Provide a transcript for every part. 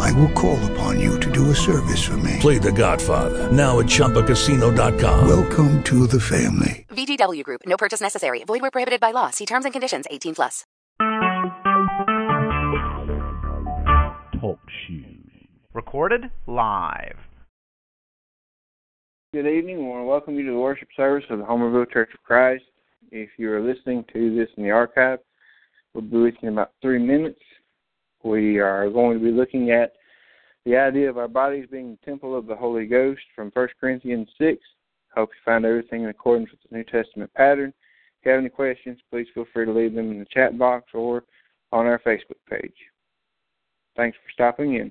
I will call upon you to do a service for me. Play The Godfather now at ChumbaCasino.com. Welcome to the family. VGW Group. No purchase necessary. Void where prohibited by law. See terms and conditions. 18 plus. Talk shoes. Recorded live. Good evening. I want to welcome you to the worship service of the Homerville Church of Christ. If you are listening to this in the archive, we'll be with you in about three minutes. We are going to be looking at the idea of our bodies being the temple of the Holy Ghost from 1 Corinthians 6. Hope you find everything in accordance with the New Testament pattern. If you have any questions, please feel free to leave them in the chat box or on our Facebook page. Thanks for stopping in.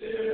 But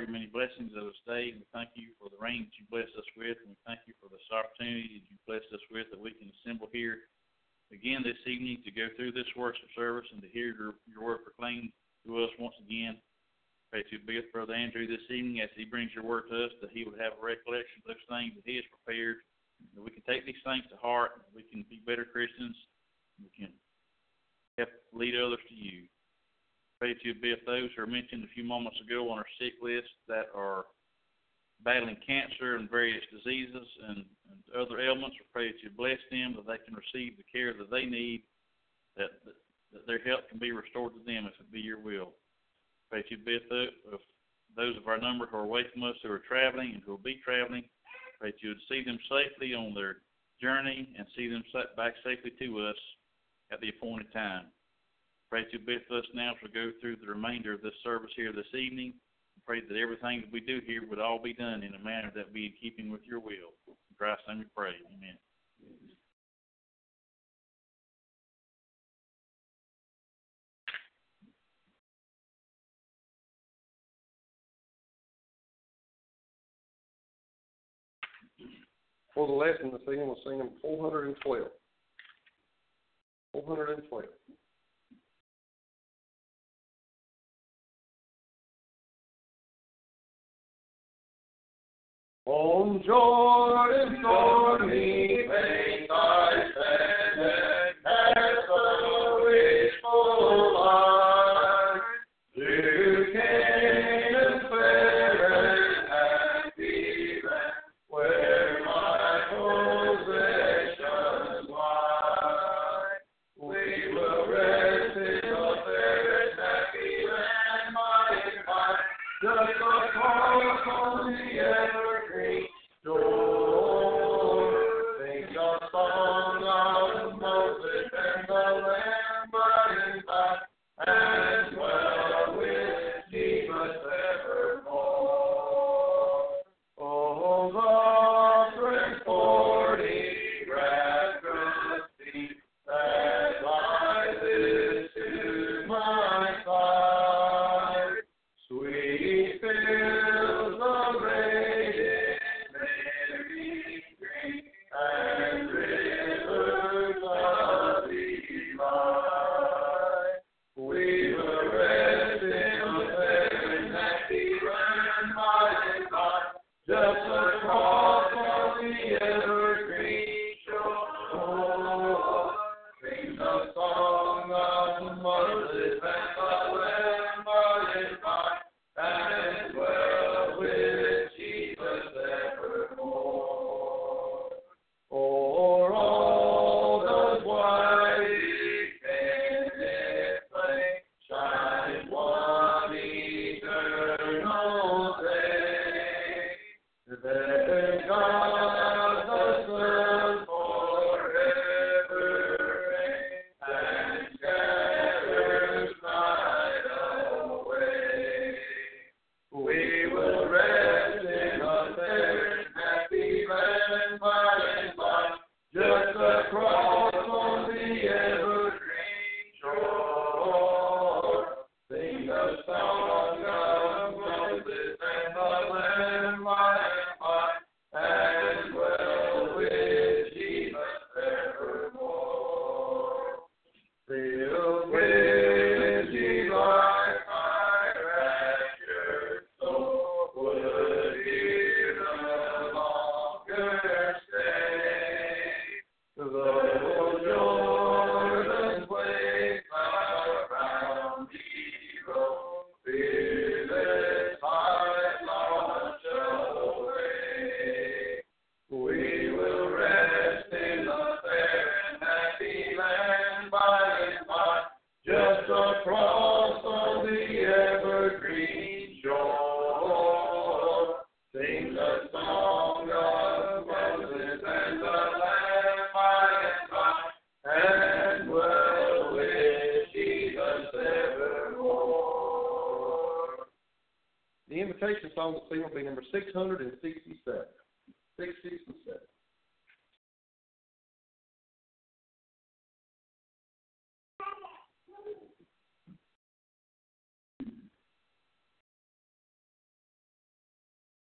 for many blessings of this day. We thank you for the rain that you blessed us with, and we thank you for this opportunity that you blessed us with that we can assemble here again this evening to go through this worship service and to hear your, your word proclaimed to us once again. Pray to be with Brother Andrew this evening as he brings your word to us, that he would have a recollection of those things that he has prepared, that we can take these things to heart, that we can be better Christians, we can help lead others to you pray to be with those who were mentioned a few moments ago on our that are battling cancer and various diseases and, and other ailments. We pray that you bless them, that they can receive the care that they need, that, that, that their health can be restored to them if it be your will. Pray that you be with those of our number who are away from us who are traveling and who will be traveling. Pray that you would see them safely on their journey and see them back safely to us at the appointed time. Pray to be with us now as we go through the remainder of this service here this evening. Pray that everything that we do here would all be done in a manner that be in keeping with your will. In Christ's name we pray. Amen. For the lesson this evening, we'll sing them 412. 412. On Jordan's stormy banks I stand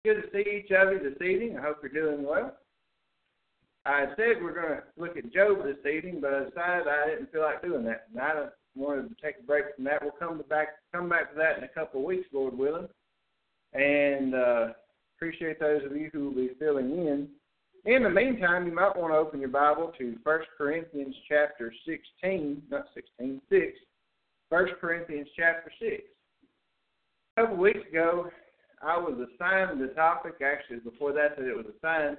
Good to see each of you this evening. I hope you're doing well. I said we're going to look at Job this evening, but I decided I didn't feel like doing that. And I wanted to take a break from that. We'll come back come back to that in a couple of weeks, Lord willing. And uh, appreciate those of you who will be filling in. In the meantime, you might want to open your Bible to 1 Corinthians chapter 16, not 16, 6. 1 Corinthians chapter 6. A couple of weeks ago, I was assigned the topic, actually before that that it was assigned,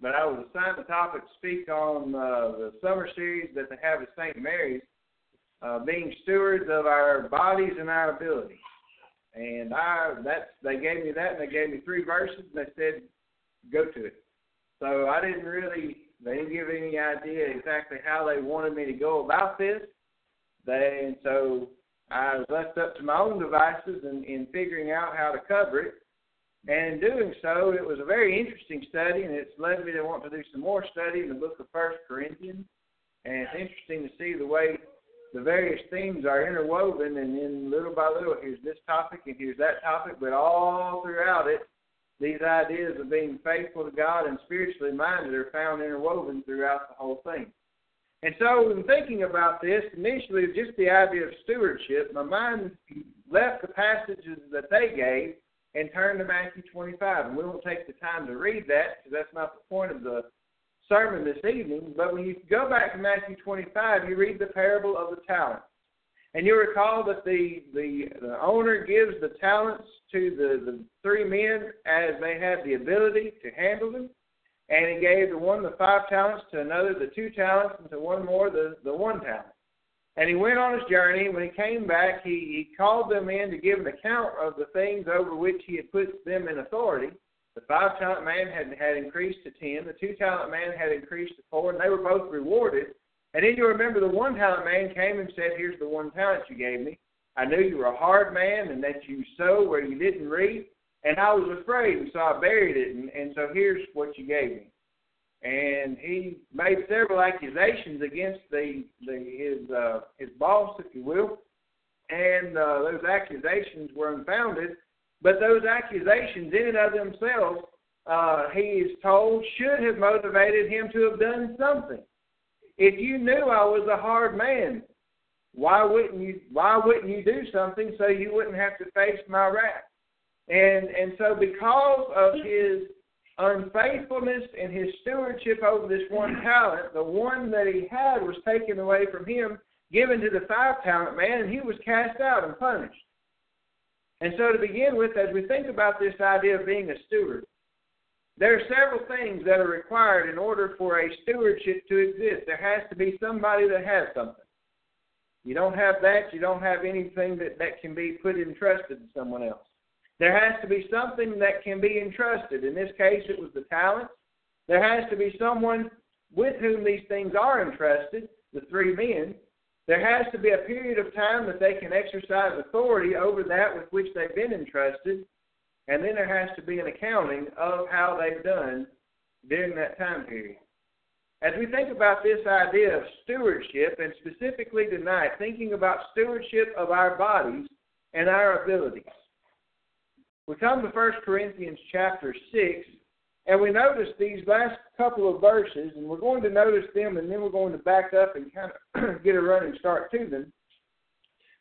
but I was assigned the topic to speak on uh, the summer series that they have at St. Mary's, uh, being stewards of our bodies and our abilities. And I that's they gave me that and they gave me three verses and they said, Go to it. So I didn't really they didn't give any idea exactly how they wanted me to go about this. They and so I was left up to my own devices in, in figuring out how to cover it. And in doing so, it was a very interesting study, and it's led me to want to do some more study in the book of First Corinthians. And it's interesting to see the way the various themes are interwoven, and then little by little, here's this topic and here's that topic, but all throughout it, these ideas of being faithful to God and spiritually minded are found interwoven throughout the whole thing. And so, in thinking about this, initially, just the idea of stewardship, my mind left the passages that they gave and turned to Matthew 25. And we won't take the time to read that because that's not the point of the sermon this evening, but when you go back to Matthew 25, you read the parable of the talents. And you recall that the, the, the owner gives the talents to the, the three men as they had the ability to handle them. And he gave the one the five talents, to another the two talents, and to one more the, the one talent. And he went on his journey. When he came back, he, he called them in to give an account of the things over which he had put them in authority. The five talent man had, had increased to ten. The two talent man had increased to four, and they were both rewarded. And then you remember the one talent man came and said, Here's the one talent you gave me. I knew you were a hard man and that you sow where you didn't reap. And I was afraid, and so I buried it. And, and so here's what you gave me. And he made several accusations against the, the his uh, his boss, if you will. And uh, those accusations were unfounded. But those accusations, in and of themselves, uh, he is told, should have motivated him to have done something. If you knew I was a hard man, why wouldn't you? Why wouldn't you do something so you wouldn't have to face my wrath? And and so because of his unfaithfulness and his stewardship over this one talent, the one that he had was taken away from him, given to the five talent man, and he was cast out and punished. And so, to begin with, as we think about this idea of being a steward, there are several things that are required in order for a stewardship to exist. There has to be somebody that has something. You don't have that, you don't have anything that, that can be put entrusted to someone else. There has to be something that can be entrusted. In this case, it was the talents. There has to be someone with whom these things are entrusted, the three men, there has to be a period of time that they can exercise authority over that with which they've been entrusted, and then there has to be an accounting of how they've done during that time period. As we think about this idea of stewardship, and specifically tonight, thinking about stewardship of our bodies and our abilities, we come to 1 Corinthians chapter 6, and we notice these last couple of verses, and we're going to notice them, and then we're going to back up and kind of get a running start to them.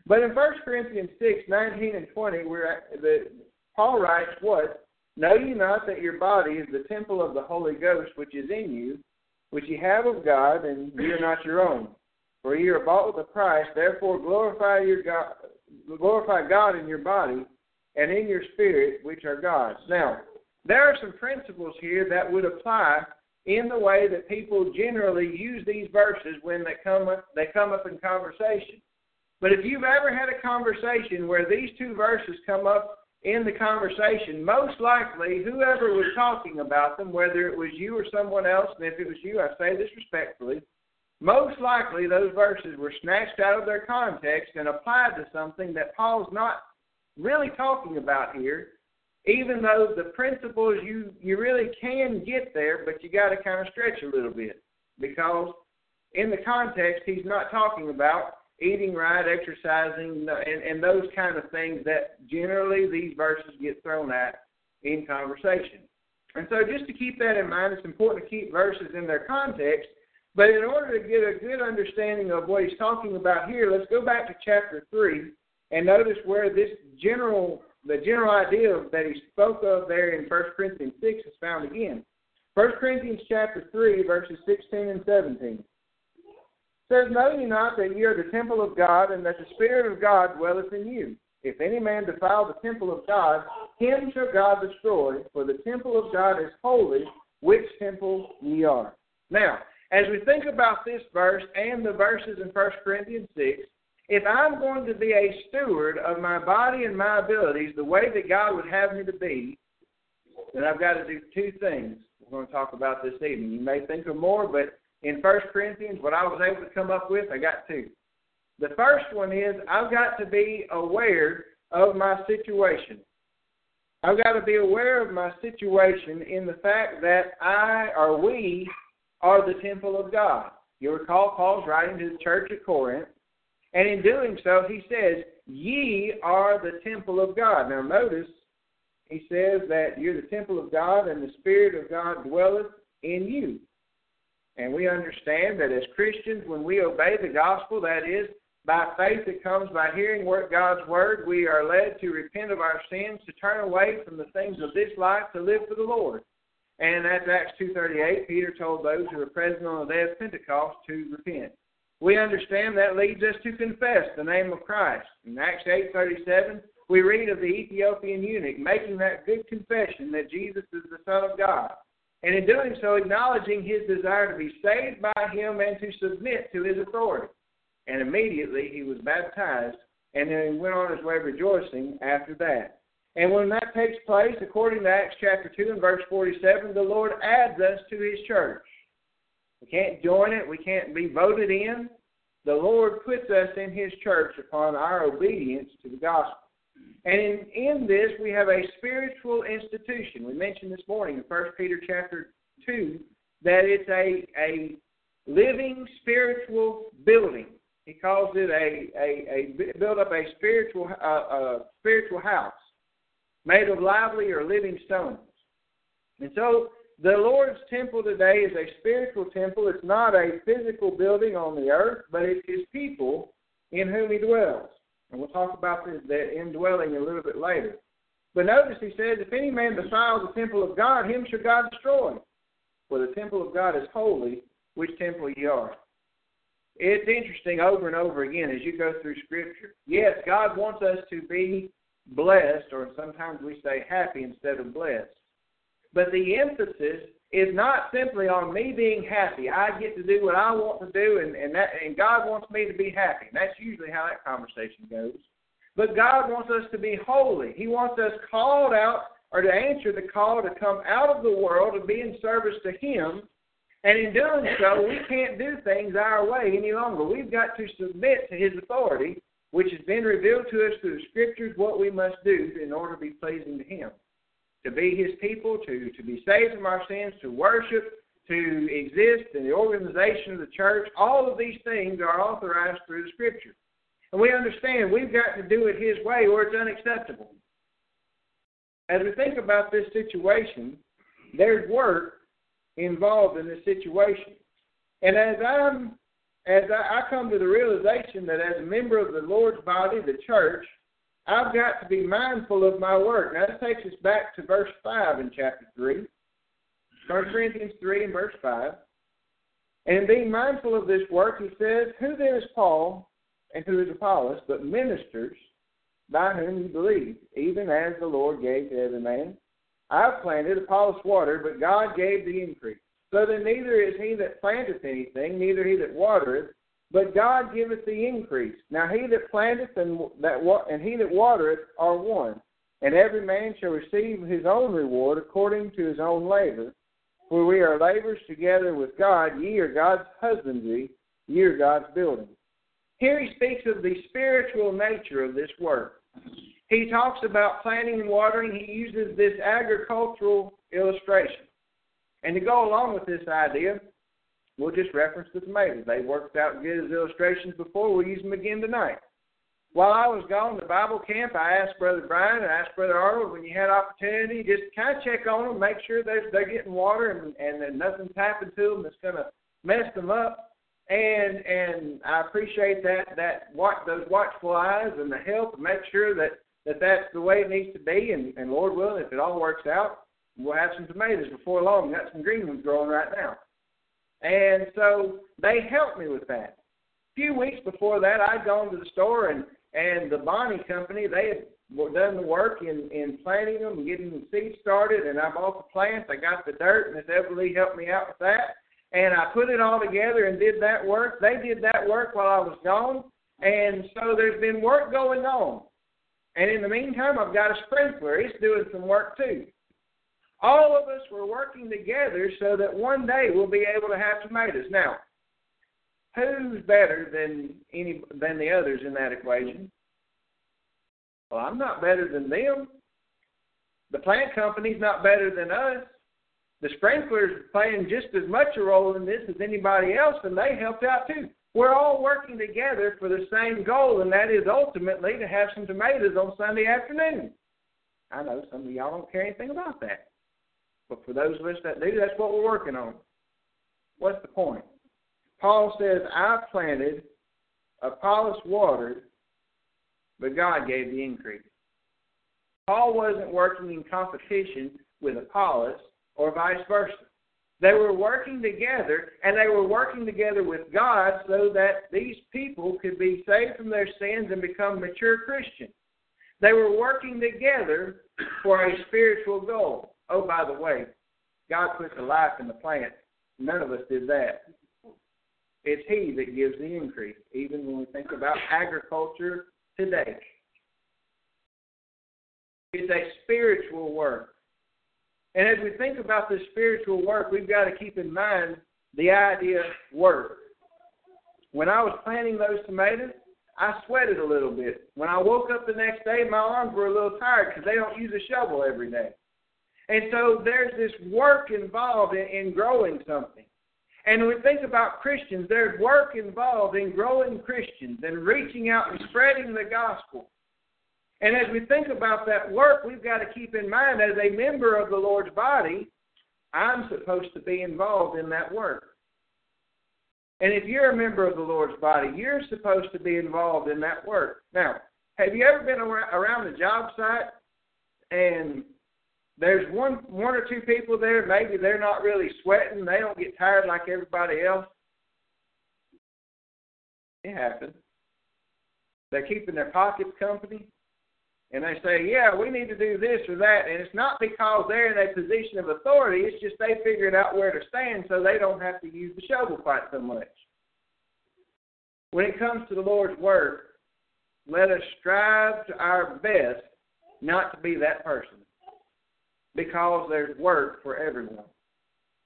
But in 1 Corinthians 6, 19 and 20, where the, Paul writes, What? Know ye not that your body is the temple of the Holy Ghost which is in you, which ye have of God, and ye are not your own? For ye are bought with a price, therefore glorify your God, glorify God in your body and in your spirit, which are God's. Now, there are some principles here that would apply in the way that people generally use these verses when they come up, they come up in conversation. But if you've ever had a conversation where these two verses come up in the conversation, most likely whoever was talking about them, whether it was you or someone else, and if it was you, I say this respectfully, most likely those verses were snatched out of their context and applied to something that Paul's not really talking about here even though the principles you you really can get there, but you got to kind of stretch a little bit because in the context he's not talking about eating right, exercising, and, and those kind of things that generally these verses get thrown at in conversation. And so, just to keep that in mind, it's important to keep verses in their context. But in order to get a good understanding of what he's talking about here, let's go back to chapter 3 and notice where this general the general idea that he spoke of there in 1 Corinthians 6 is found again. 1 Corinthians chapter 3, verses 16 and 17 says, Know ye not that ye are the temple of God, and that the Spirit of God dwelleth in you? If any man defile the temple of God, him shall God destroy, for the temple of God is holy, which temple ye are. Now, as we think about this verse and the verses in 1 Corinthians 6, if I'm going to be a steward of my body and my abilities the way that God would have me to be, then I've got to do two things. We're going to talk about this evening. You may think of more, but in First Corinthians, what I was able to come up with, I got two. The first one is I've got to be aware of my situation. I've got to be aware of my situation in the fact that I or we are the temple of God. You recall Paul's writing to the church at Corinth, and in doing so, he says, Ye are the temple of God. Now, notice he says that you're the temple of God and the Spirit of God dwelleth in you. And we understand that as Christians, when we obey the gospel, that is, by faith that comes by hearing God's word, we are led to repent of our sins, to turn away from the things of this life, to live for the Lord. And that's Acts 2.38, Peter told those who were present on the day of Pentecost to repent. We understand that leads us to confess the name of Christ. In Acts 8.37, we read of the Ethiopian eunuch making that good confession that Jesus is the Son of God. And in doing so, acknowledging his desire to be saved by him and to submit to his authority. And immediately he was baptized, and then he went on his way rejoicing after that. And when that takes place, according to Acts chapter 2 and verse 47, the Lord adds us to his church. We can't join it, we can't be voted in. The Lord puts us in his church upon our obedience to the gospel. And in, in this, we have a spiritual institution. We mentioned this morning in 1 Peter chapter 2 that it's a, a living spiritual building. He calls it a, a, a build up a spiritual, uh, a spiritual house made of lively or living stones. And so the Lord's temple today is a spiritual temple. It's not a physical building on the earth, but it's His people in whom He dwells. And we'll talk about that indwelling a little bit later. But notice he says, If any man defile the temple of God, him shall God destroy. For the temple of God is holy, which temple ye are. It's interesting over and over again as you go through Scripture. Yes, God wants us to be blessed, or sometimes we say happy instead of blessed. But the emphasis is not simply on me being happy. I get to do what I want to do, and and that and God wants me to be happy. And that's usually how that conversation goes. But God wants us to be holy. He wants us called out or to answer the call to come out of the world and be in service to Him. And in doing so, we can't do things our way any longer. We've got to submit to His authority, which has been revealed to us through the Scriptures, what we must do in order to be pleasing to Him to be His people, to, to be saved from our sins, to worship, to exist in the organization of the church. All of these things are authorized through the Scripture. And we understand we've got to do it His way or it's unacceptable. As we think about this situation, there's work involved in this situation. And as I'm as I, I come to the realization that as a member of the Lord's body, the church, I've got to be mindful of my work. Now, that takes us back to verse 5 in chapter 3. 1 Corinthians 3 and verse 5. And in being mindful of this work, he says, Who then is Paul and who is Apollos, but ministers by whom you believe, even as the Lord gave to every man? I've planted, Apollos watered, but God gave the increase. So then neither is he that planteth anything, neither he that watereth, but God giveth the increase. Now he that planteth and that and he that watereth are one, and every man shall receive his own reward according to his own labor. For we are laborers together with God. Ye are God's husbandry, ye are God's building. Here he speaks of the spiritual nature of this work. He talks about planting and watering. He uses this agricultural illustration. And to go along with this idea, We'll just reference the tomatoes. They worked out good as illustrations before. We'll use them again tonight. while I was gone to Bible camp, I asked Brother Brian and I asked Brother Arnold when you had opportunity, just kind of check on them, make sure they're they're getting water and and that nothing's happened to them that's going to mess them up. And and I appreciate that that watch those watchful eyes and the help, and make sure that that that's the way it needs to be. And and Lord willing, if it all works out, we'll have some tomatoes before long. We've got some green ones growing right now. And so they helped me with that. A few weeks before that, I'd gone to the store and and the Bonnie Company, they had done the work in in planting them and getting the seeds started. And I bought the plants, I got the dirt, and Miss Everly helped me out with that. And I put it all together and did that work. They did that work while I was gone, and so there's been work going on. And in the meantime, I've got a sprinkler. It's doing some work too. All of us were working together so that one day we'll be able to have tomatoes. Now, who's better than any than the others in that equation? Well, I'm not better than them. The plant company's not better than us. The sprinklers playing just as much a role in this as anybody else, and they helped out too. We're all working together for the same goal, and that is ultimately to have some tomatoes on Sunday afternoon. I know some of y'all don't care anything about that. But for those of us that do, that's what we're working on. What's the point? Paul says, I planted, Apollos watered, but God gave the increase. Paul wasn't working in competition with Apollos or vice versa. They were working together, and they were working together with God so that these people could be saved from their sins and become mature Christians. They were working together for a spiritual goal. Oh, by the way, God put the life in the plant. None of us did that. It's He that gives the increase, even when we think about agriculture today. It's a spiritual work. And as we think about this spiritual work, we've got to keep in mind the idea of work. When I was planting those tomatoes, I sweated a little bit. When I woke up the next day, my arms were a little tired because they don't use a shovel every day. And so there's this work involved in, in growing something. And when we think about Christians, there's work involved in growing Christians and reaching out and spreading the gospel. And as we think about that work, we've got to keep in mind as a member of the Lord's body, I'm supposed to be involved in that work. And if you're a member of the Lord's body, you're supposed to be involved in that work. Now, have you ever been around a job site and there's one one or two people there, maybe they're not really sweating, they don't get tired like everybody else? It happens. They're keeping their pockets company and they say, yeah, we need to do this or that, and it's not because they're in a position of authority. It's just they figured out where to stand, so they don't have to use the shovel quite so much. When it comes to the Lord's work, let us strive to our best not to be that person, because there's work for everyone.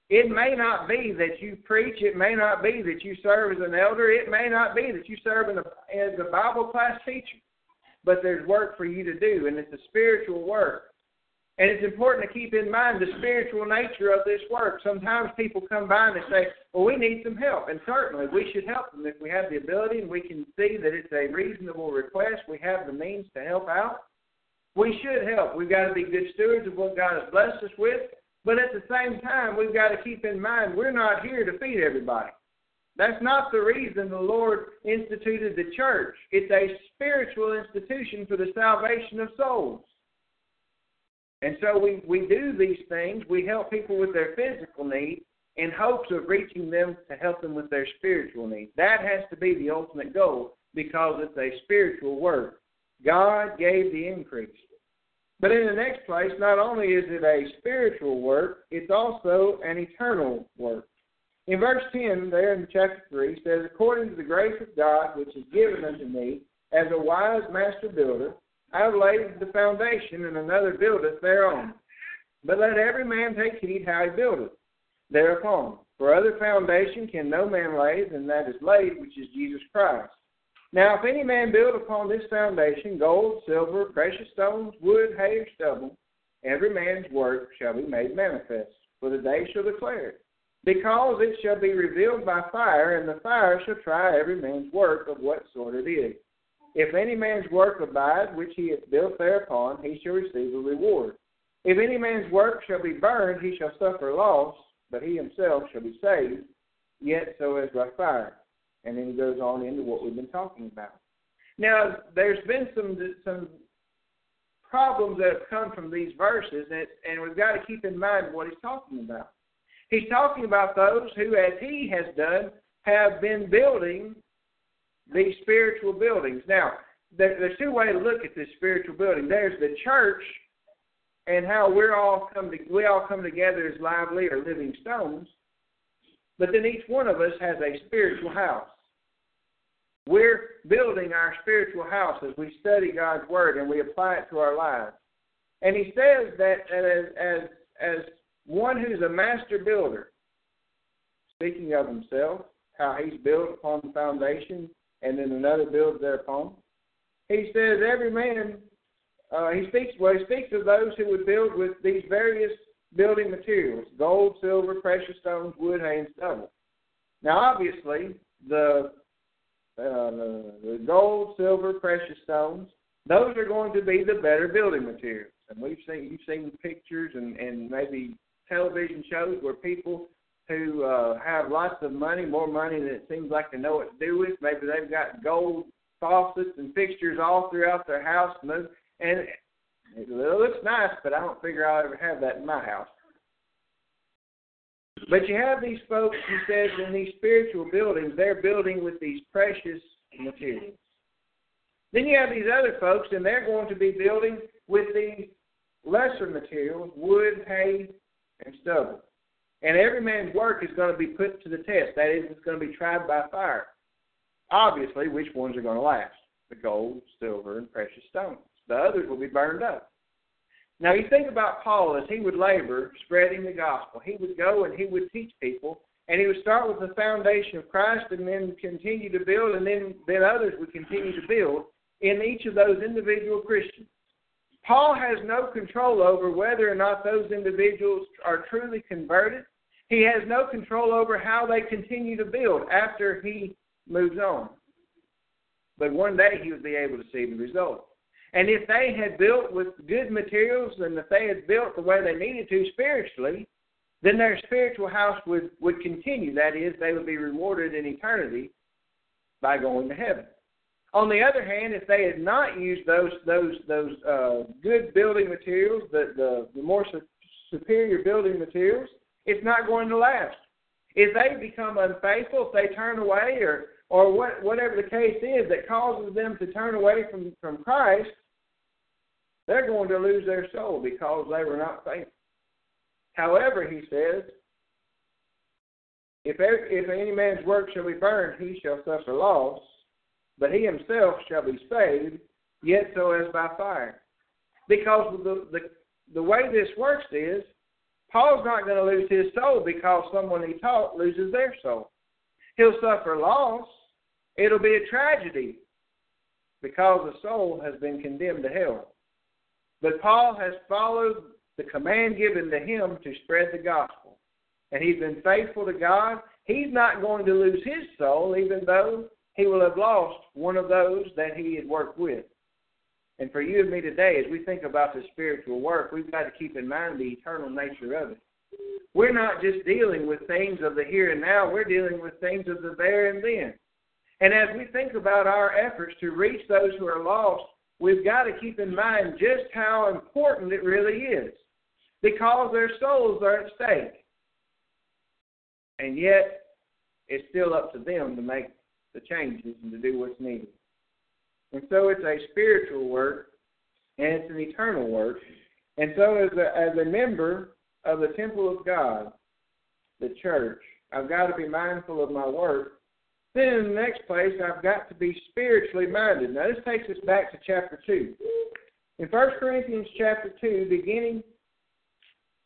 It may not be that you preach. It may not be that you serve as an elder. It may not be that you serve in a, as a Bible class teacher but there's work for you to do, and it's a spiritual work. And it's important to keep in mind the spiritual nature of this work. Sometimes people come by and they say, Well, we need some help. And certainly we should help them if we have the ability and we can see that it's a reasonable request. We have the means to help out. We should help. We've got to be good stewards of what God has blessed us with. But at the same time, we've got to keep in mind we're not here to feed everybody. That's not the reason the Lord instituted the church. It's a spiritual institution for the salvation of souls. And so we, we do these things. We help people with their physical needs in hopes of reaching them to help them with their spiritual needs. That has to be the ultimate goal because it's a spiritual work. God gave the increase. But in the next place, not only is it a spiritual work, it's also an eternal work. In verse 10, there in chapter 3, says, According to the grace of God which is given unto me, as a wise master builder, I have laid the foundation, and another buildeth thereon. But let every man take heed how he buildeth thereupon. For other foundation can no man lay than that is laid, which is Jesus Christ. Now, if any man build upon this foundation gold, silver, precious stones, wood, hay, or stubble, every man's work shall be made manifest, for the day shall declare it because it shall be revealed by fire, and the fire shall try every man's work of what sort it is. If any man's work abide, which he hath built thereupon, he shall receive a reward. If any man's work shall be burned, he shall suffer loss, but he himself shall be saved, yet so as by fire. And then he goes on into what we've been talking about. Now, there's been some some problems that have come from these verses, and, and we've got to keep in mind what he's talking about. He's talking about those who, as he has done, have been building these spiritual buildings. Now, there's two ways to look at this spiritual building. There's the church and how we're all come to, we all come together as lively or living stones. But then each one of us has a spiritual house. We're building our spiritual house as we study God's word and we apply it to our lives. And he says that as as as one who's a master builder, speaking of himself, how he's built upon the foundation and then another builds thereupon. He says every man uh, he speaks well he speaks of those who would build with these various building materials gold, silver, precious stones, wood, hay, and stubble. Now obviously the uh, the gold, silver, precious stones, those are going to be the better building materials. And we've seen you've seen pictures and, and maybe television shows where people who uh, have lots of money, more money than it seems like they know what to do with. Maybe they've got gold faucets and fixtures all throughout their house, and it looks nice, but I don't figure I'll ever have that in my house. But you have these folks, he says, in these spiritual buildings, they're building with these precious materials. Then you have these other folks, and they're going to be building with these lesser materials wood, hay, and stubble. And every man's work is going to be put to the test. That is, it's going to be tried by fire. Obviously, which ones are going to last? The gold, silver, and precious stones. The others will be burned up. Now, you think about Paul as he would labor spreading the gospel. He would go and he would teach people, and he would start with the foundation of Christ and then continue to build, and then, then others would continue to build in each of those individual Christians. Paul has no control over whether or not those individuals are truly converted. He has no control over how they continue to build after he moves on. But one day he would be able to see the result. And if they had built with good materials and if they had built the way they needed to spiritually, then their spiritual house would, would continue. That is, they would be rewarded in eternity by going to heaven. On the other hand, if they had not used those those those uh, good building materials, the, the the more su- superior building materials, it's not going to last. If they become unfaithful, if they turn away, or or what, whatever the case is that causes them to turn away from from Christ, they're going to lose their soul because they were not faithful. However, he says, if, if any man's work shall be burned, he shall suffer loss, but he himself shall be saved, yet so as by fire. Because the, the, the way this works is, Paul's not going to lose his soul because someone he taught loses their soul. He'll suffer loss. It'll be a tragedy because the soul has been condemned to hell. But Paul has followed the command given to him to spread the gospel. And he's been faithful to God. He's not going to lose his soul, even though he will have lost one of those that he had worked with. And for you and me today, as we think about the spiritual work, we've got to keep in mind the eternal nature of it. We're not just dealing with things of the here and now, we're dealing with things of the there and then. And as we think about our efforts to reach those who are lost, we've got to keep in mind just how important it really is because their souls are at stake. And yet, it's still up to them to make the changes and to do what's needed. And so it's a spiritual work and it's an eternal work. And so as a, as a member of the temple of God, the church, I've got to be mindful of my work then in the next place, I've got to be spiritually minded. Now this takes us back to chapter 2. In 1 Corinthians chapter 2, beginning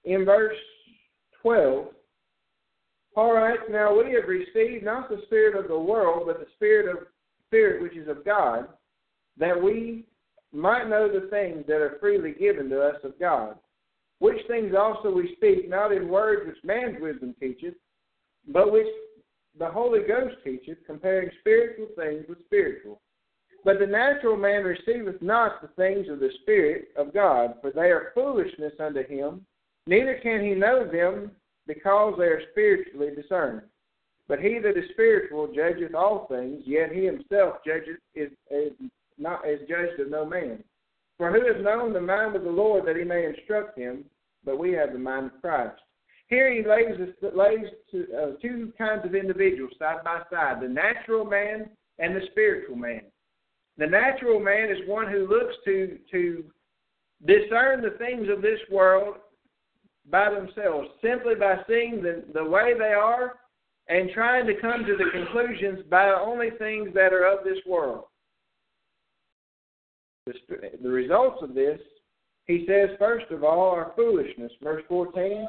in verse 12, all right, Now we have received not the spirit of the world, but the spirit of spirit which is of God, that we might know the things that are freely given to us of God. Which things also we speak, not in words which man's wisdom teacheth, but which the Holy Ghost teacheth, comparing spiritual things with spiritual. But the natural man receiveth not the things of the Spirit of God, for they are foolishness unto him, neither can he know them because they are spiritually discerned. But he that is spiritual judgeth all things, yet he himself judgeth is, is not is judged of no man. For who has known the mind of the Lord that he may instruct him? But we have the mind of Christ. Here he lays, lays uh, two kinds of individuals side by side the natural man and the spiritual man. The natural man is one who looks to, to discern the things of this world by themselves, simply by seeing the, the way they are and trying to come to the conclusions by only things that are of this world. The, the results of this, he says, first of all, are foolishness. Verse 14,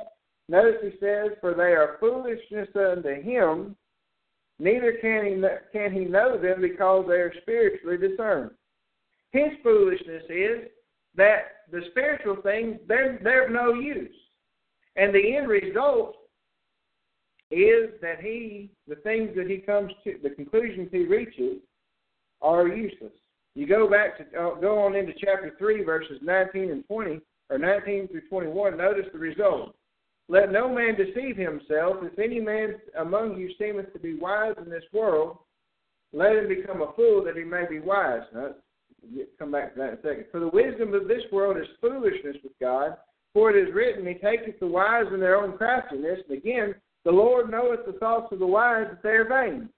notice he says, For they are foolishness unto him, neither can he, can he know them because they are spiritually discerned. His foolishness is that the spiritual things, they're, they're of no use. And the end result is that he, the things that he comes to, the conclusions he reaches, are useless. You go back to uh, go on into chapter three, verses nineteen and twenty, or nineteen through twenty-one. Notice the result. Let no man deceive himself. If any man among you seemeth to be wise in this world, let him become a fool that he may be wise. Now, come back to that in a second. For the wisdom of this world is foolishness with God. For it is written, He taketh the wise in their own craftiness. And again, the Lord knoweth the thoughts of the wise that they are vain.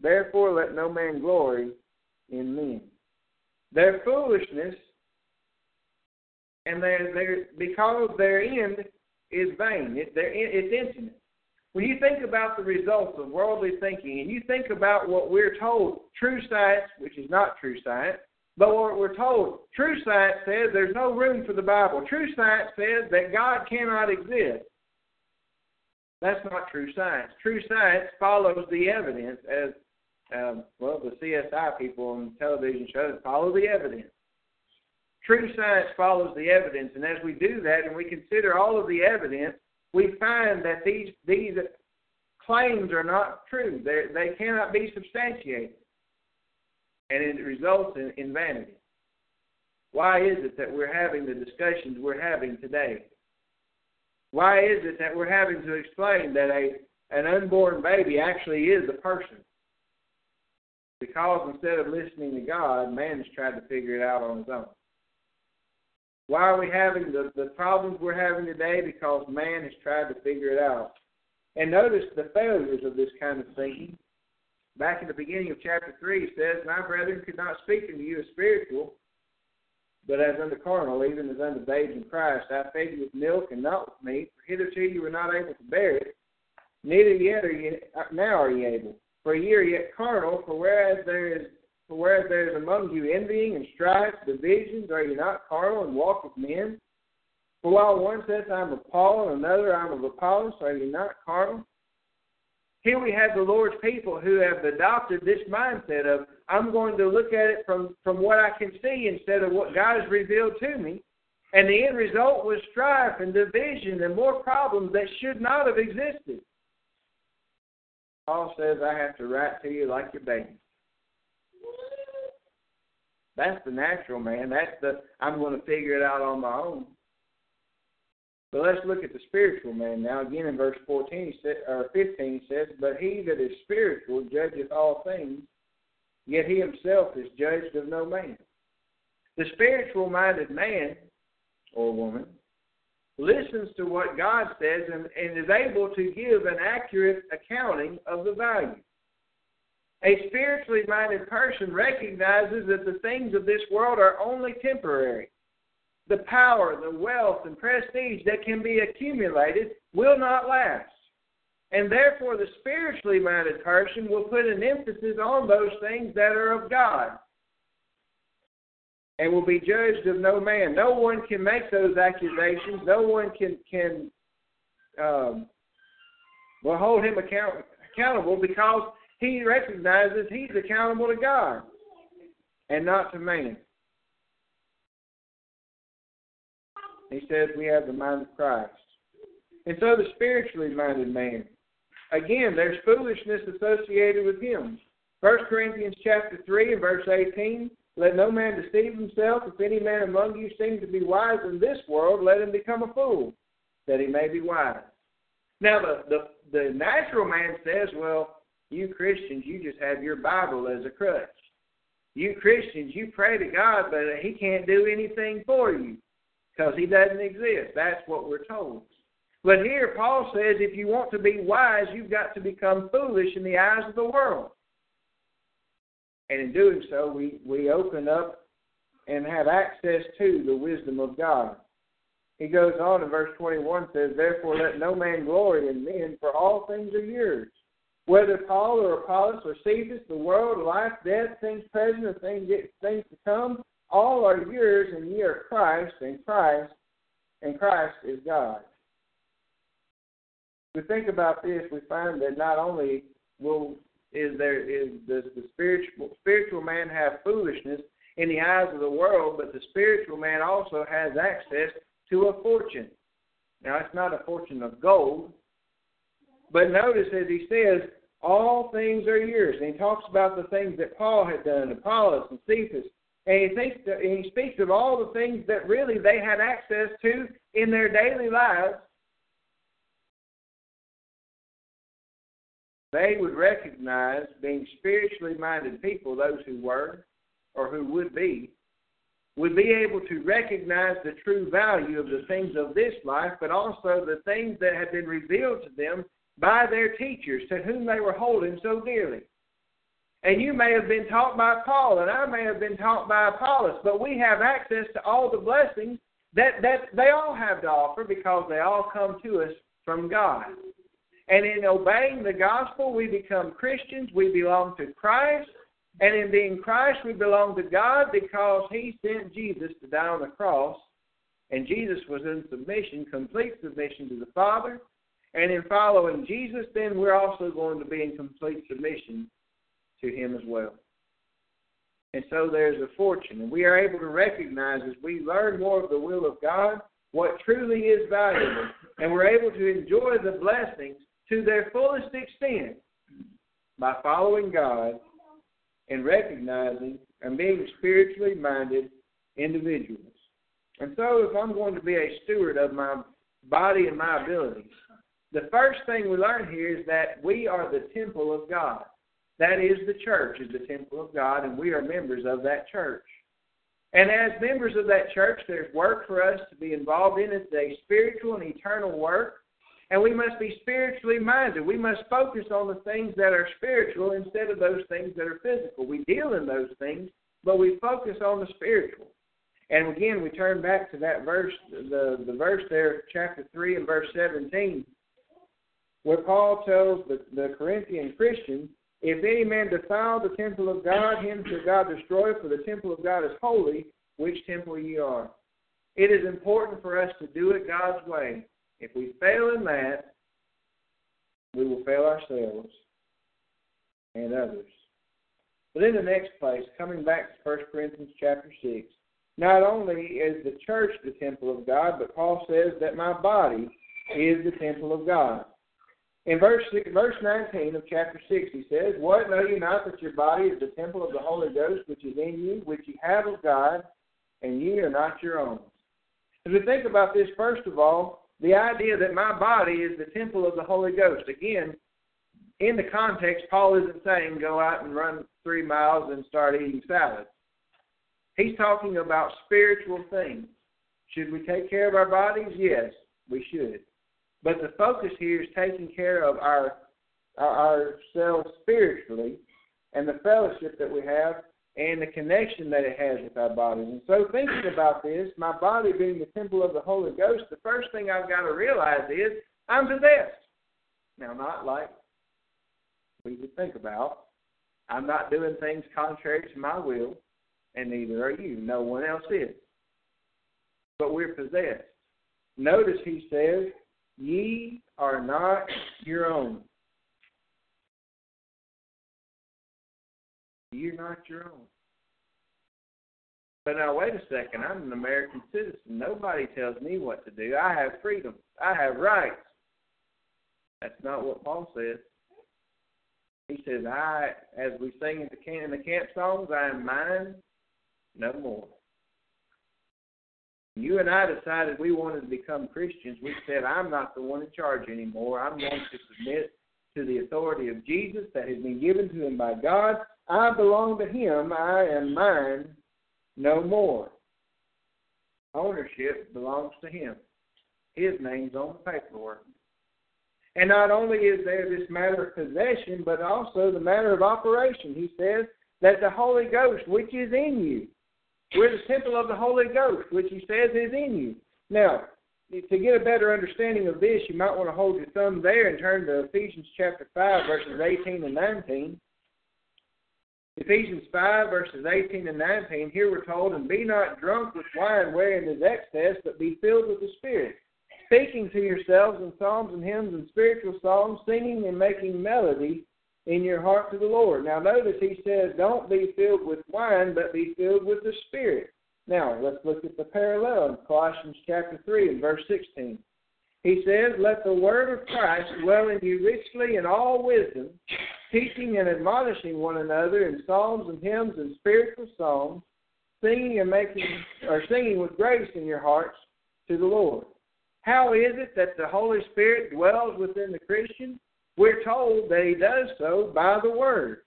Therefore, let no man glory in men. Their foolishness, and their, their, because their end is vain, it, it's infinite. When you think about the results of worldly thinking, and you think about what we're told, true science, which is not true science, but what we're told, true science says there's no room for the Bible. True science says that God cannot exist. That's not true science. True science follows the evidence as um, well the CSI people on television shows follow the evidence. True science follows the evidence, and as we do that and we consider all of the evidence, we find that these these claims are not true. They they cannot be substantiated, and it results in, in vanity. Why is it that we're having the discussions we're having today? Why is it that we're having to explain that a an unborn baby actually is a person? Because instead of listening to God, man has tried to figure it out on his own. Why are we having the, the problems we're having today? Because man has tried to figure it out. And notice the failures of this kind of thinking. Back in the beginning of chapter 3, it says, My brethren could not speak unto you as spiritual, but as unto carnal, even as unto babes in Christ, I fed you with milk and not with meat, for hitherto you were not able to bear it, neither yet are ye now are ye able. For ye are yet carnal, for whereas there is whereas there is among you envying and strife, divisions, are you not carnal and walk with men? For while one says I am of Paul and another I am of Apollos, are you not carnal? Here we have the Lord's people who have adopted this mindset of I'm going to look at it from, from what I can see instead of what God has revealed to me. And the end result was strife and division and more problems that should not have existed. Paul says, I have to write to you like your baby. That's the natural man. That's the I'm going to figure it out on my own. But let's look at the spiritual man now. Again, in verse 14 or 15 says, But he that is spiritual judgeth all things, yet he himself is judged of no man. The spiritual minded man or woman listens to what God says and, and is able to give an accurate accounting of the value. A spiritually minded person recognizes that the things of this world are only temporary the power, the wealth, and prestige that can be accumulated will not last. And therefore, the spiritually minded person will put an emphasis on those things that are of God and will be judged of no man. No one can make those accusations. No one can can um, will hold him account, accountable because he recognizes he's accountable to God and not to man. He says we have the mind of Christ. And so the spiritually minded man, again, there's foolishness associated with him. 1 Corinthians chapter 3 and verse 18, let no man deceive himself. If any man among you seems to be wise in this world, let him become a fool, that he may be wise. Now, the, the, the natural man says, well, you Christians, you just have your Bible as a crutch. You Christians, you pray to God, but He can't do anything for you because He doesn't exist. That's what we're told. But here, Paul says if you want to be wise, you've got to become foolish in the eyes of the world. And in doing so, we, we open up and have access to the wisdom of God. He goes on in verse 21 says, Therefore let no man glory in men, for all things are yours. Whether Paul or Apollos or Cephas, the world, life, death, things present, or things, things to come, all are yours, and ye are Christ, and Christ, and Christ is God. If we think about this, we find that not only will is there is does the spiritual spiritual man have foolishness in the eyes of the world, but the spiritual man also has access to a fortune. Now it's not a fortune of gold, but notice as he says, all things are yours. And he talks about the things that Paul had done, Apollos and Cephas. And he, thinks that, and he speaks of all the things that really they had access to in their daily lives. They would recognize, being spiritually minded people, those who were or who would be, would be able to recognize the true value of the things of this life, but also the things that had been revealed to them by their teachers to whom they were holding so dearly. And you may have been taught by Paul, and I may have been taught by Apollos, but we have access to all the blessings that, that they all have to offer because they all come to us from God. And in obeying the gospel, we become Christians. We belong to Christ. And in being Christ, we belong to God because He sent Jesus to die on the cross. And Jesus was in submission, complete submission to the Father. And in following Jesus, then we're also going to be in complete submission to Him as well. And so there's a fortune. And we are able to recognize as we learn more of the will of God what truly is valuable. And we're able to enjoy the blessings to their fullest extent by following God and recognizing and being spiritually minded individuals. And so, if I'm going to be a steward of my body and my abilities, the first thing we learn here is that we are the temple of God. That is, the church is the temple of God, and we are members of that church. And as members of that church, there's work for us to be involved in. It's a spiritual and eternal work. And we must be spiritually minded. We must focus on the things that are spiritual instead of those things that are physical. We deal in those things, but we focus on the spiritual. And again, we turn back to that verse, the, the verse there, chapter 3 and verse 17 where Paul tells the, the Corinthian Christians, if any man defile the temple of God, him shall God destroy, for the temple of God is holy, which temple ye are. It is important for us to do it God's way. If we fail in that, we will fail ourselves and others. But in the next place, coming back to 1 Corinthians chapter 6, not only is the church the temple of God, but Paul says that my body is the temple of God. In verse verse 19 of chapter 6, he says, What know you not that your body is the temple of the Holy Ghost which is in you, which you have of God, and ye are not your own? As we think about this, first of all, the idea that my body is the temple of the Holy Ghost. Again, in the context, Paul isn't saying go out and run three miles and start eating salads. He's talking about spiritual things. Should we take care of our bodies? Yes, we should. But the focus here is taking care of our, our ourselves spiritually and the fellowship that we have and the connection that it has with our bodies. And so, thinking about this, my body being the temple of the Holy Ghost, the first thing I've got to realize is I'm possessed. Now, not like we would think about. I'm not doing things contrary to my will, and neither are you. No one else is. But we're possessed. Notice he says, Ye are not your own. You're not your own. But now, wait a second. I'm an American citizen. Nobody tells me what to do. I have freedom. I have rights. That's not what Paul says. He says, I, as we sing in the camp, in the camp songs, I am mine no more. You and I decided we wanted to become Christians. We said, I'm not the one in charge anymore. I'm going to submit to the authority of Jesus that has been given to him by God. I belong to him. I am mine no more. Ownership belongs to him. His name's on the paperwork. And not only is there this matter of possession, but also the matter of operation. He says that the Holy Ghost, which is in you, we're the temple of the Holy Ghost, which he says is in you. Now, to get a better understanding of this, you might want to hold your thumb there and turn to Ephesians chapter 5, verses 18 and 19. Ephesians 5, verses 18 and 19, here we're told, And be not drunk with wine wherein is excess, but be filled with the Spirit, speaking to yourselves in psalms and hymns and spiritual songs, singing and making melody in your heart to the Lord. Now, notice he says, Don't be filled with wine, but be filled with the Spirit. Now, let's look at the parallel in Colossians chapter 3 and verse 16. He says, Let the word of Christ dwell in you richly in all wisdom, teaching and admonishing one another in psalms and hymns and spiritual songs, singing and making or singing with grace in your hearts to the Lord. How is it that the Holy Spirit dwells within the Christian? We're told that he does so by the word.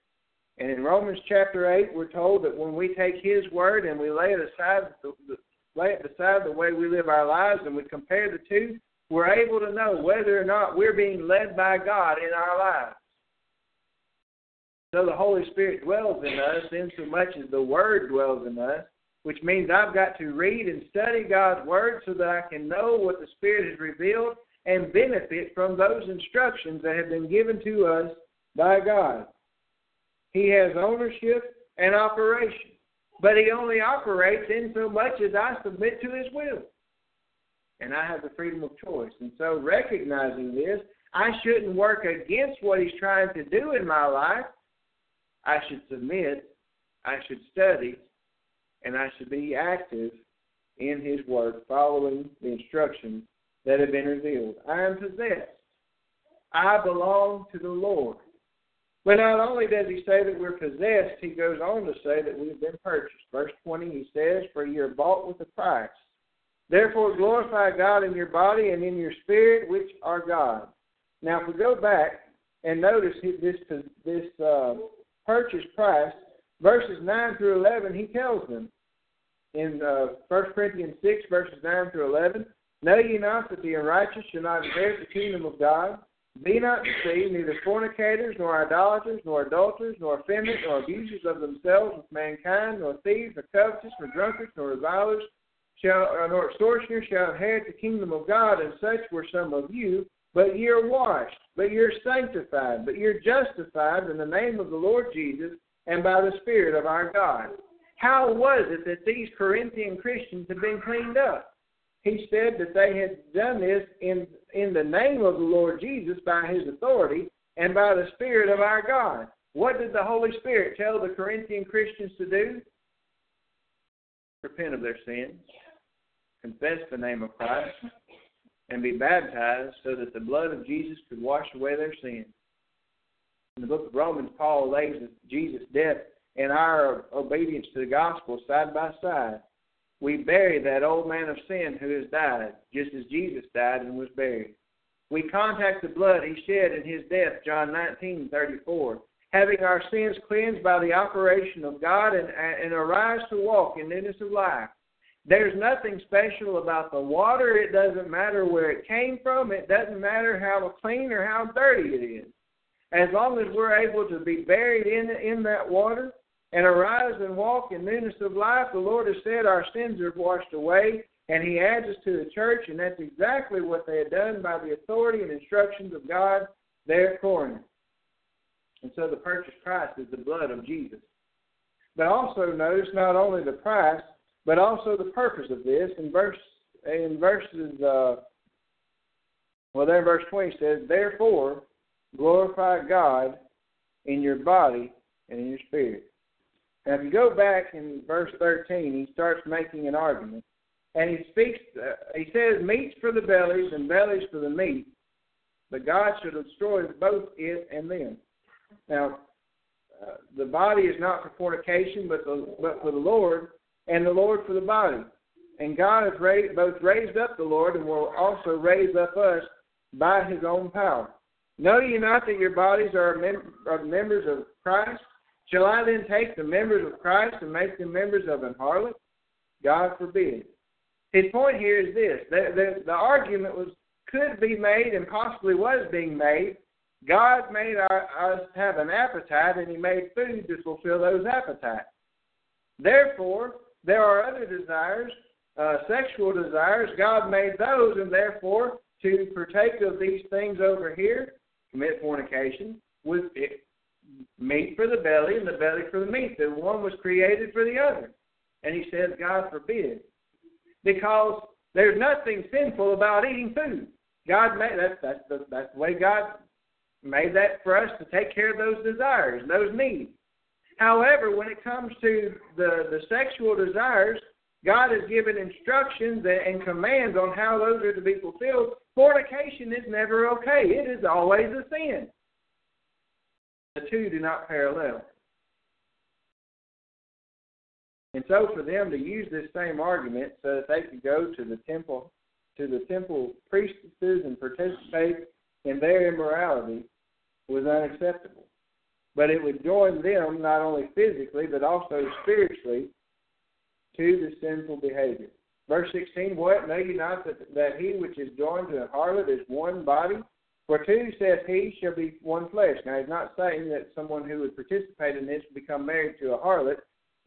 And in Romans chapter 8, we're told that when we take his word and we lay it aside, lay it aside the way we live our lives and we compare the two, we're able to know whether or not we're being led by God in our lives. So the Holy Spirit dwells in us in so much as the Word dwells in us, which means I've got to read and study God's Word so that I can know what the Spirit has revealed and benefit from those instructions that have been given to us by God. He has ownership and operation, but He only operates in so much as I submit to His will. And I have the freedom of choice. And so, recognizing this, I shouldn't work against what He's trying to do in my life. I should submit, I should study, and I should be active in His Word, following the instructions that have been revealed. I am possessed. I belong to the Lord. But not only does he say that we're possessed, he goes on to say that we've been purchased. Verse 20, he says, For you're bought with a price. Therefore glorify God in your body and in your spirit, which are God. Now, if we go back and notice this, this uh, purchase price, verses 9 through 11, he tells them in uh, 1 Corinthians 6, verses 9 through 11, Know ye not that the unrighteous shall not inherit the kingdom of God? Be not deceived, neither fornicators, nor idolaters, nor adulterers, nor effeminate, nor abusers of themselves with mankind, nor thieves, nor covetous, nor drunkards, nor revilers, shall, uh, nor extortioners shall inherit the kingdom of God, and such were some of you. But ye are washed, but ye are sanctified, but ye are justified in the name of the Lord Jesus and by the Spirit of our God. How was it that these Corinthian Christians had been cleaned up? He said that they had done this in in the name of the Lord Jesus by his authority and by the Spirit of our God. What did the Holy Spirit tell the Corinthian Christians to do? Repent of their sins, confess the name of Christ, and be baptized so that the blood of Jesus could wash away their sins. In the book of Romans, Paul lays Jesus' death and our obedience to the gospel side by side we bury that old man of sin who has died, just as Jesus died and was buried. We contact the blood he shed in his death, John 19:34, having our sins cleansed by the operation of God and, and arise to walk in newness of life. There's nothing special about the water. It doesn't matter where it came from. It doesn't matter how clean or how dirty it is. As long as we're able to be buried in in that water, and arise and walk in newness of life. The Lord has said our sins are washed away, and He adds us to the church, and that's exactly what they had done by the authority and instructions of God there at Corinth. And so the purchase price is the blood of Jesus. But also notice not only the price, but also the purpose of this. In verse in verses uh, well there in verse twenty says, Therefore glorify God in your body and in your spirit. Now, if you go back in verse 13, he starts making an argument. And he speaks, uh, he says, meats for the bellies and bellies for the meat, but God shall destroy both it and them. Now, uh, the body is not for fornication, but the, but for the Lord, and the Lord for the body. And God has raised, both raised up the Lord and will also raise up us by His own power. Know ye not that your bodies are, mem- are members of Christ? Shall I then take the members of Christ and make them members of an harlot? God forbid. His point here is this: the, the, the argument was could be made and possibly was being made. God made our, us have an appetite, and He made food to fulfill those appetites. Therefore, there are other desires, uh, sexual desires. God made those, and therefore, to partake of these things over here, commit fornication, with it, meat for the belly and the belly for the meat. The one was created for the other. And he says, God forbid. Because there's nothing sinful about eating food. God made that that's the that's the way God made that for us to take care of those desires, those needs. However, when it comes to the, the sexual desires, God has given instructions and commands on how those are to be fulfilled. Fornication is never okay. It is always a sin. The two do not parallel. And so for them to use this same argument so that they could go to the temple to the temple priestesses and participate in their immorality was unacceptable. But it would join them not only physically but also spiritually to the sinful behavior. Verse 16, What? Know ye not that, that he which is joined to a harlot is one body? For two, saith he, shall be one flesh. Now, he's not saying that someone who would participate in this would become married to a harlot,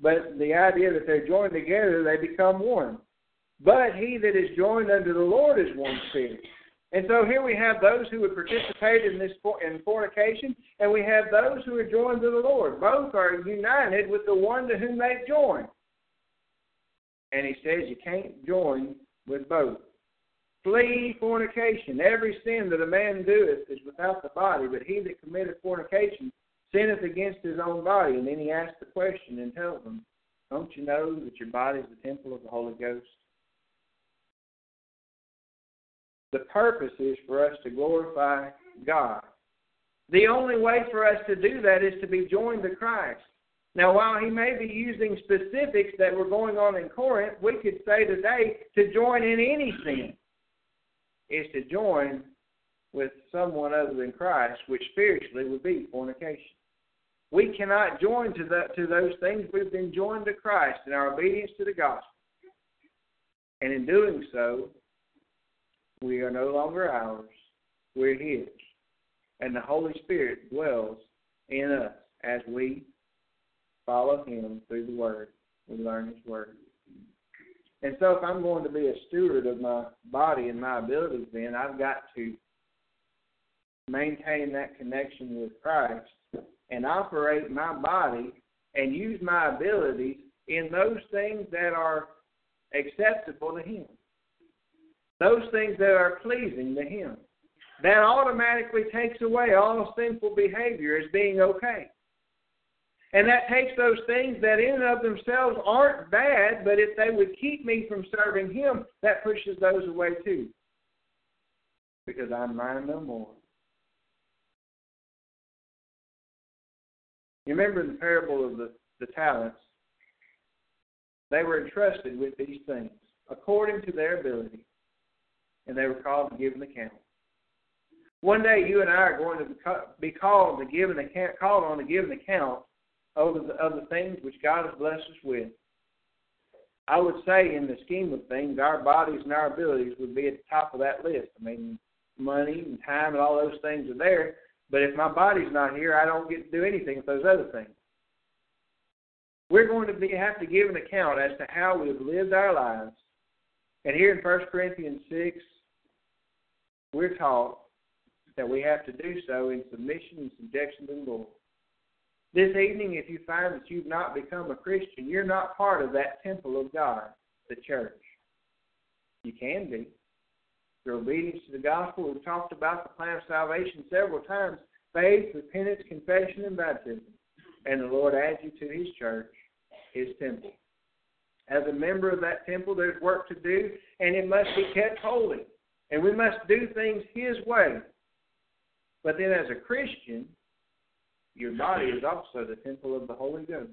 but the idea that they're joined together, they become one. But he that is joined unto the Lord is one spirit. And so here we have those who would participate in this in fornication, and we have those who are joined to the Lord. Both are united with the one to whom they've joined. And he says you can't join with both. Flee fornication. Every sin that a man doeth is without the body, but he that committeth fornication sinneth against his own body. And then he asks the question and tells them, Don't you know that your body is the temple of the Holy Ghost? The purpose is for us to glorify God. The only way for us to do that is to be joined to Christ. Now, while he may be using specifics that were going on in Corinth, we could say today to join in any sin is to join with someone other than Christ, which spiritually would be fornication. We cannot join to, the, to those things. We've been joined to Christ in our obedience to the gospel. And in doing so, we are no longer ours. We're His. And the Holy Spirit dwells in us as we follow Him through the Word. We learn His Word. And so, if I'm going to be a steward of my body and my abilities, then I've got to maintain that connection with Christ and operate my body and use my abilities in those things that are acceptable to Him, those things that are pleasing to Him. That automatically takes away all sinful behavior as being okay. And that takes those things that in and of themselves aren't bad, but if they would keep me from serving Him, that pushes those away too. Because I'm mine no more. You remember the parable of the, the talents? They were entrusted with these things according to their ability, and they were called to give an account. One day, you and I are going to be called to give an account, called on to give an account of the, of the things which God has blessed us with. I would say, in the scheme of things, our bodies and our abilities would be at the top of that list. I mean, money and time and all those things are there, but if my body's not here, I don't get to do anything with those other things. We're going to be, have to give an account as to how we've lived our lives. And here in 1 Corinthians 6, we're taught that we have to do so in submission and subjection to the Lord. This evening, if you find that you've not become a Christian, you're not part of that temple of God, the church. You can be through obedience to the gospel. We've talked about the plan of salvation several times faith, repentance, confession, and baptism. And the Lord adds you to His church, His temple. As a member of that temple, there's work to do, and it must be kept holy. And we must do things His way. But then, as a Christian, your body is also the temple of the Holy Ghost.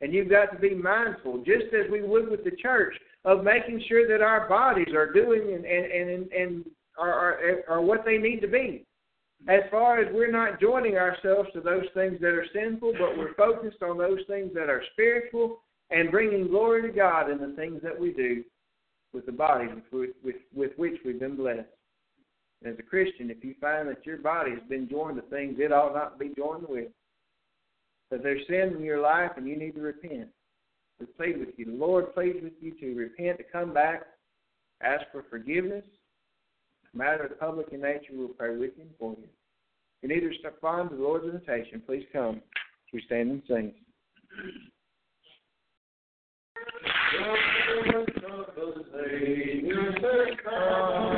And you've got to be mindful, just as we would with the church, of making sure that our bodies are doing and and and, and are, are are what they need to be. As far as we're not joining ourselves to those things that are sinful, but we're focused on those things that are spiritual and bringing glory to God in the things that we do with the bodies with, with, with which we've been blessed. As a Christian, if you find that your body has been joined to things it ought not to be joined with, that there's sin in your life and you need to repent, we plead with you. The Lord pleads with you to repent, to come back, ask for forgiveness. No matter of public in nature, we'll pray with you and for you. If you need to respond to the Lord's invitation, please come. We stand and sing. the